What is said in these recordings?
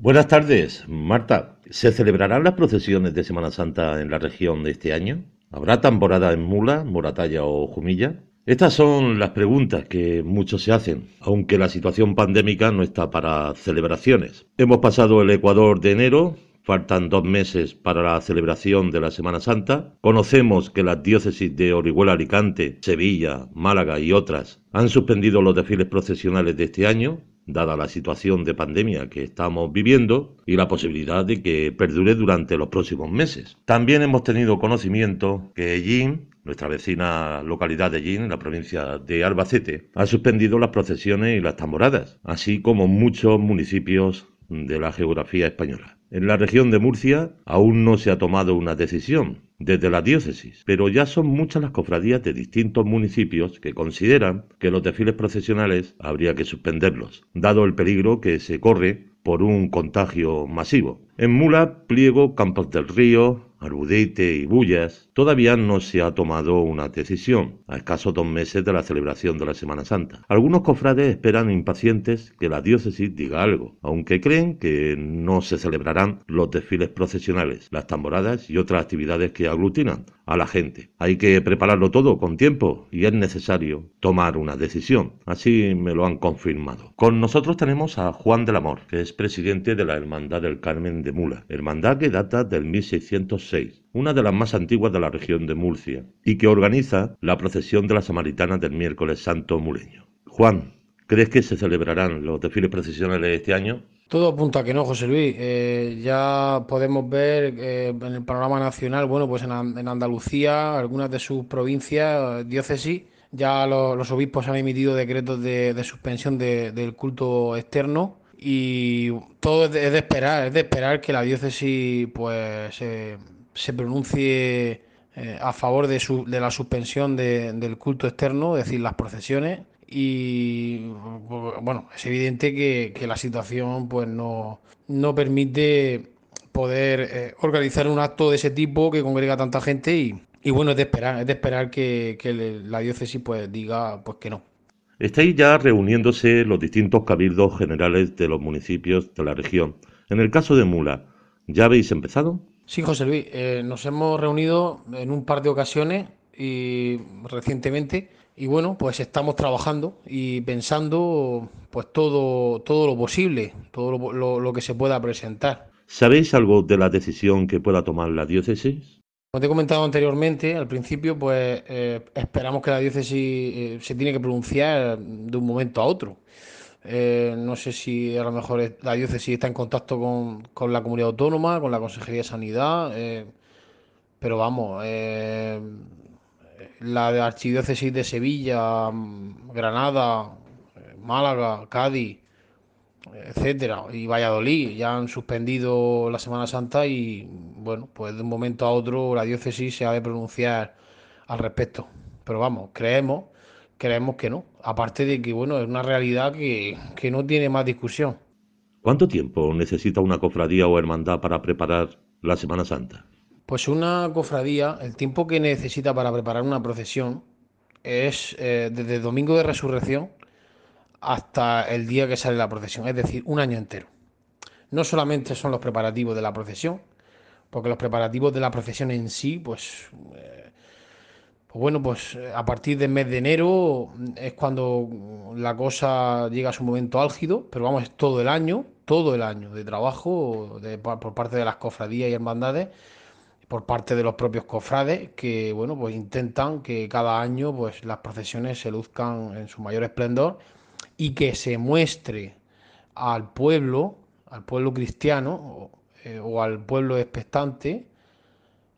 Buenas tardes, Marta. ¿Se celebrarán las procesiones de Semana Santa en la región de este año? ¿Habrá temporada en Mula, Moratalla o Jumilla? Estas son las preguntas que muchos se hacen, aunque la situación pandémica no está para celebraciones. Hemos pasado el Ecuador de enero, faltan dos meses para la celebración de la Semana Santa. Conocemos que las diócesis de Orihuela, Alicante, Sevilla, Málaga y otras han suspendido los desfiles procesionales de este año dada la situación de pandemia que estamos viviendo y la posibilidad de que perdure durante los próximos meses. También hemos tenido conocimiento que Ellín, nuestra vecina localidad de Ellín, en la provincia de Albacete, ha suspendido las procesiones y las tamboradas, así como muchos municipios de la geografía española. En la región de Murcia aún no se ha tomado una decisión desde la diócesis, pero ya son muchas las cofradías de distintos municipios que consideran que los desfiles procesionales habría que suspenderlos, dado el peligro que se corre por un contagio masivo. En Mula, Pliego, Campos del Río, Arbudeite y Bullas, todavía no se ha tomado una decisión, a escasos dos meses de la celebración de la Semana Santa. Algunos cofrades esperan impacientes que la diócesis diga algo, aunque creen que no se celebrarán los desfiles procesionales, las tamboradas y otras actividades que aglutinan a la gente. Hay que prepararlo todo con tiempo y es necesario tomar una decisión. Así me lo han confirmado. Con nosotros tenemos a Juan del Amor, que es presidente de la Hermandad del Carmen de Mula, hermandad que data del 1600 una de las más antiguas de la región de Murcia, y que organiza la procesión de las Samaritanas del miércoles santo muleño. Juan, ¿crees que se celebrarán los desfiles procesionales este año? Todo apunta a que no, José Luis. Eh, ya podemos ver eh, en el panorama nacional, bueno, pues en, Andalucía, algunas de sus provincias, diócesis, ya los, obispos han emitido decretos de, suspensión del culto externo y todo es de, esperar, es de esperar que la diócesis pues se se pronuncie eh, a favor de, su, de la suspensión del culto externo, es decir, las procesiones. Y bueno, es evidente que, la situación pues no, no permite poder eh, organizar un acto de ese tipo que congrega tanta gente y, y, bueno, es de esperar, es de esperar que, la diócesis pues diga pues que no. Estáis ya reuniéndose los distintos cabildos generales de los municipios de la región. En el caso de Mula, ¿ya habéis empezado? Sí, José Luis, eh, nos hemos reunido en un par de ocasiones y recientemente y bueno, pues estamos trabajando y pensando pues todo, todo lo posible, todo lo, que se pueda presentar. ¿Sabéis algo de la decisión que pueda tomar la diócesis? Como te he comentado anteriormente, al principio, pues eh, esperamos que la diócesis eh, se tiene que pronunciar de un momento a otro. Eh, no sé si a lo mejor la diócesis está en contacto con, la comunidad autónoma, con la Consejería de Sanidad, pero vamos, la de Archidiócesis de Sevilla, mm, Granada, Málaga, Cádiz, etcétera, y Valladolid ya han suspendido la Semana Santa y bueno, pues de un momento a otro la diócesis se ha de pronunciar al respecto. Pero vamos, creemos creemos que no. Aparte de que, bueno, es una realidad que, no tiene más discusión. ¿Cuánto tiempo necesita una cofradía o hermandad para preparar la Semana Santa? Pues una cofradía, el tiempo que necesita para preparar una procesión es eh, desde el domingo de resurrección hasta el día que sale la procesión, es decir, un año entero. No solamente son los preparativos de la procesión, porque los preparativos de la procesión en sí, pues eh, pues bueno, pues eh, a partir del mes de enero es cuando la cosa llega a su momento álgido, pero vamos, es todo el año, todo el año de trabajo por parte de las cofradías y hermandades, por parte de los propios cofrades, que bueno, pues intentan que cada año pues las procesiones se luzcan en su mayor esplendor y que se muestre al pueblo, al pueblo cristiano o eh, al pueblo expectante,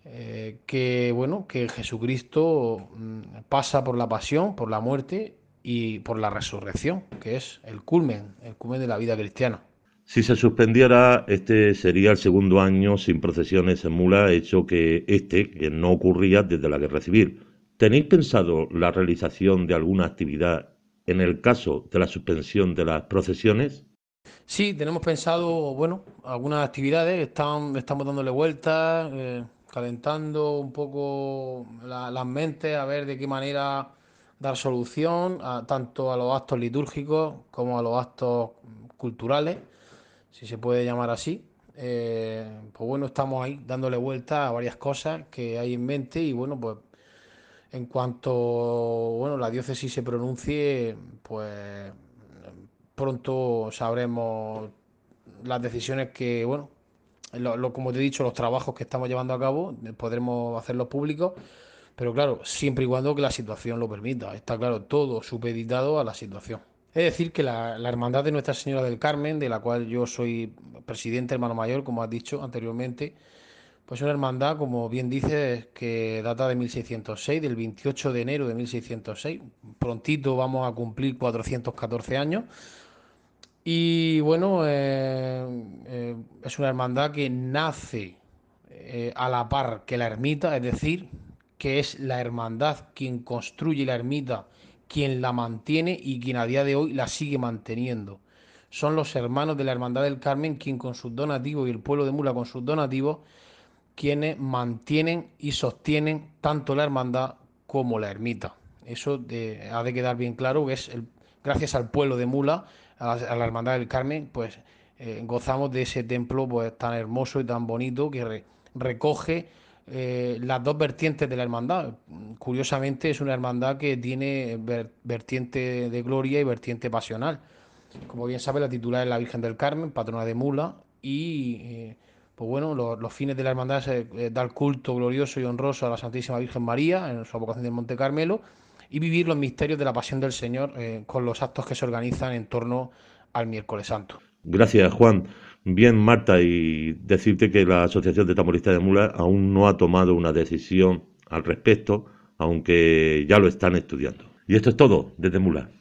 eh, que bueno que Jesucristo mm, pasa por la pasión, por la muerte y por la resurrección, que es el culmen, el culmen de la vida cristiana. Si se suspendiera, este sería el segundo año sin procesiones en Mula, hecho que este, que no ocurría desde la guerra civil. ¿Tenéis pensado la realización de alguna actividad en el caso de la suspensión de las procesiones? Sí, tenemos pensado, bueno, algunas actividades, están, estamos dándole vueltas. Eh, calentando un poco las mentes a ver de qué manera dar solución tanto a los actos litúrgicos como a los actos culturales. si se puede llamar así. Eh, pues bueno, estamos ahí dándole vuelta a varias cosas que hay en mente y bueno, pues en cuanto bueno, la diócesis se pronuncie, pues pronto sabremos las decisiones que, bueno, lo, como te he dicho, los trabajos que estamos llevando a cabo, podremos hacerlos públicos, pero claro, siempre y cuando que la situación lo permita. Está claro, todo supeditado a la situación. Es decir, que la, Hermandad de Nuestra Señora del Carmen, de la cual yo soy presidente, hermano mayor, como has dicho anteriormente, pues una hermandad, como bien dices, que data de 1606, del 28 de enero de 1606. Prontito vamos a cumplir 414 años. Y bueno, eh, eh, es una hermandad que nace eh, a la par que la ermita, es decir, que es la hermandad quien construye la ermita quien la mantiene y quien a día de hoy la sigue manteniendo. Son los hermanos de la Hermandad del Carmen quien con sus donativos y el pueblo de Mula con sus donativos quienes mantienen y sostienen tanto la hermandad como la ermita. Eso ha de quedar bien claro que es el, gracias al pueblo de Mula, a la, Hermandad del Carmen, pues eh, gozamos de ese templo pues tan hermoso y tan bonito que recoge eh, las dos vertientes de la hermandad. Curiosamente es una hermandad que tiene vertiente de gloria y vertiente pasional. Como bien sabe, la titular es la Virgen del Carmen, patrona de Mula, y eh, pues bueno, los, fines de la hermandad es eh, dar culto glorioso y honroso a la Santísima Virgen María en su vocación del Monte Carmelo y vivir los misterios de la pasión del Señor con los actos que se organizan en torno al miércoles santo. Gracias, Juan. Bien, Marta, y decirte que la Asociación de Tamoristas de Mula aún no ha tomado una decisión al respecto, aunque ya lo están estudiando. Y esto es todo desde Mula.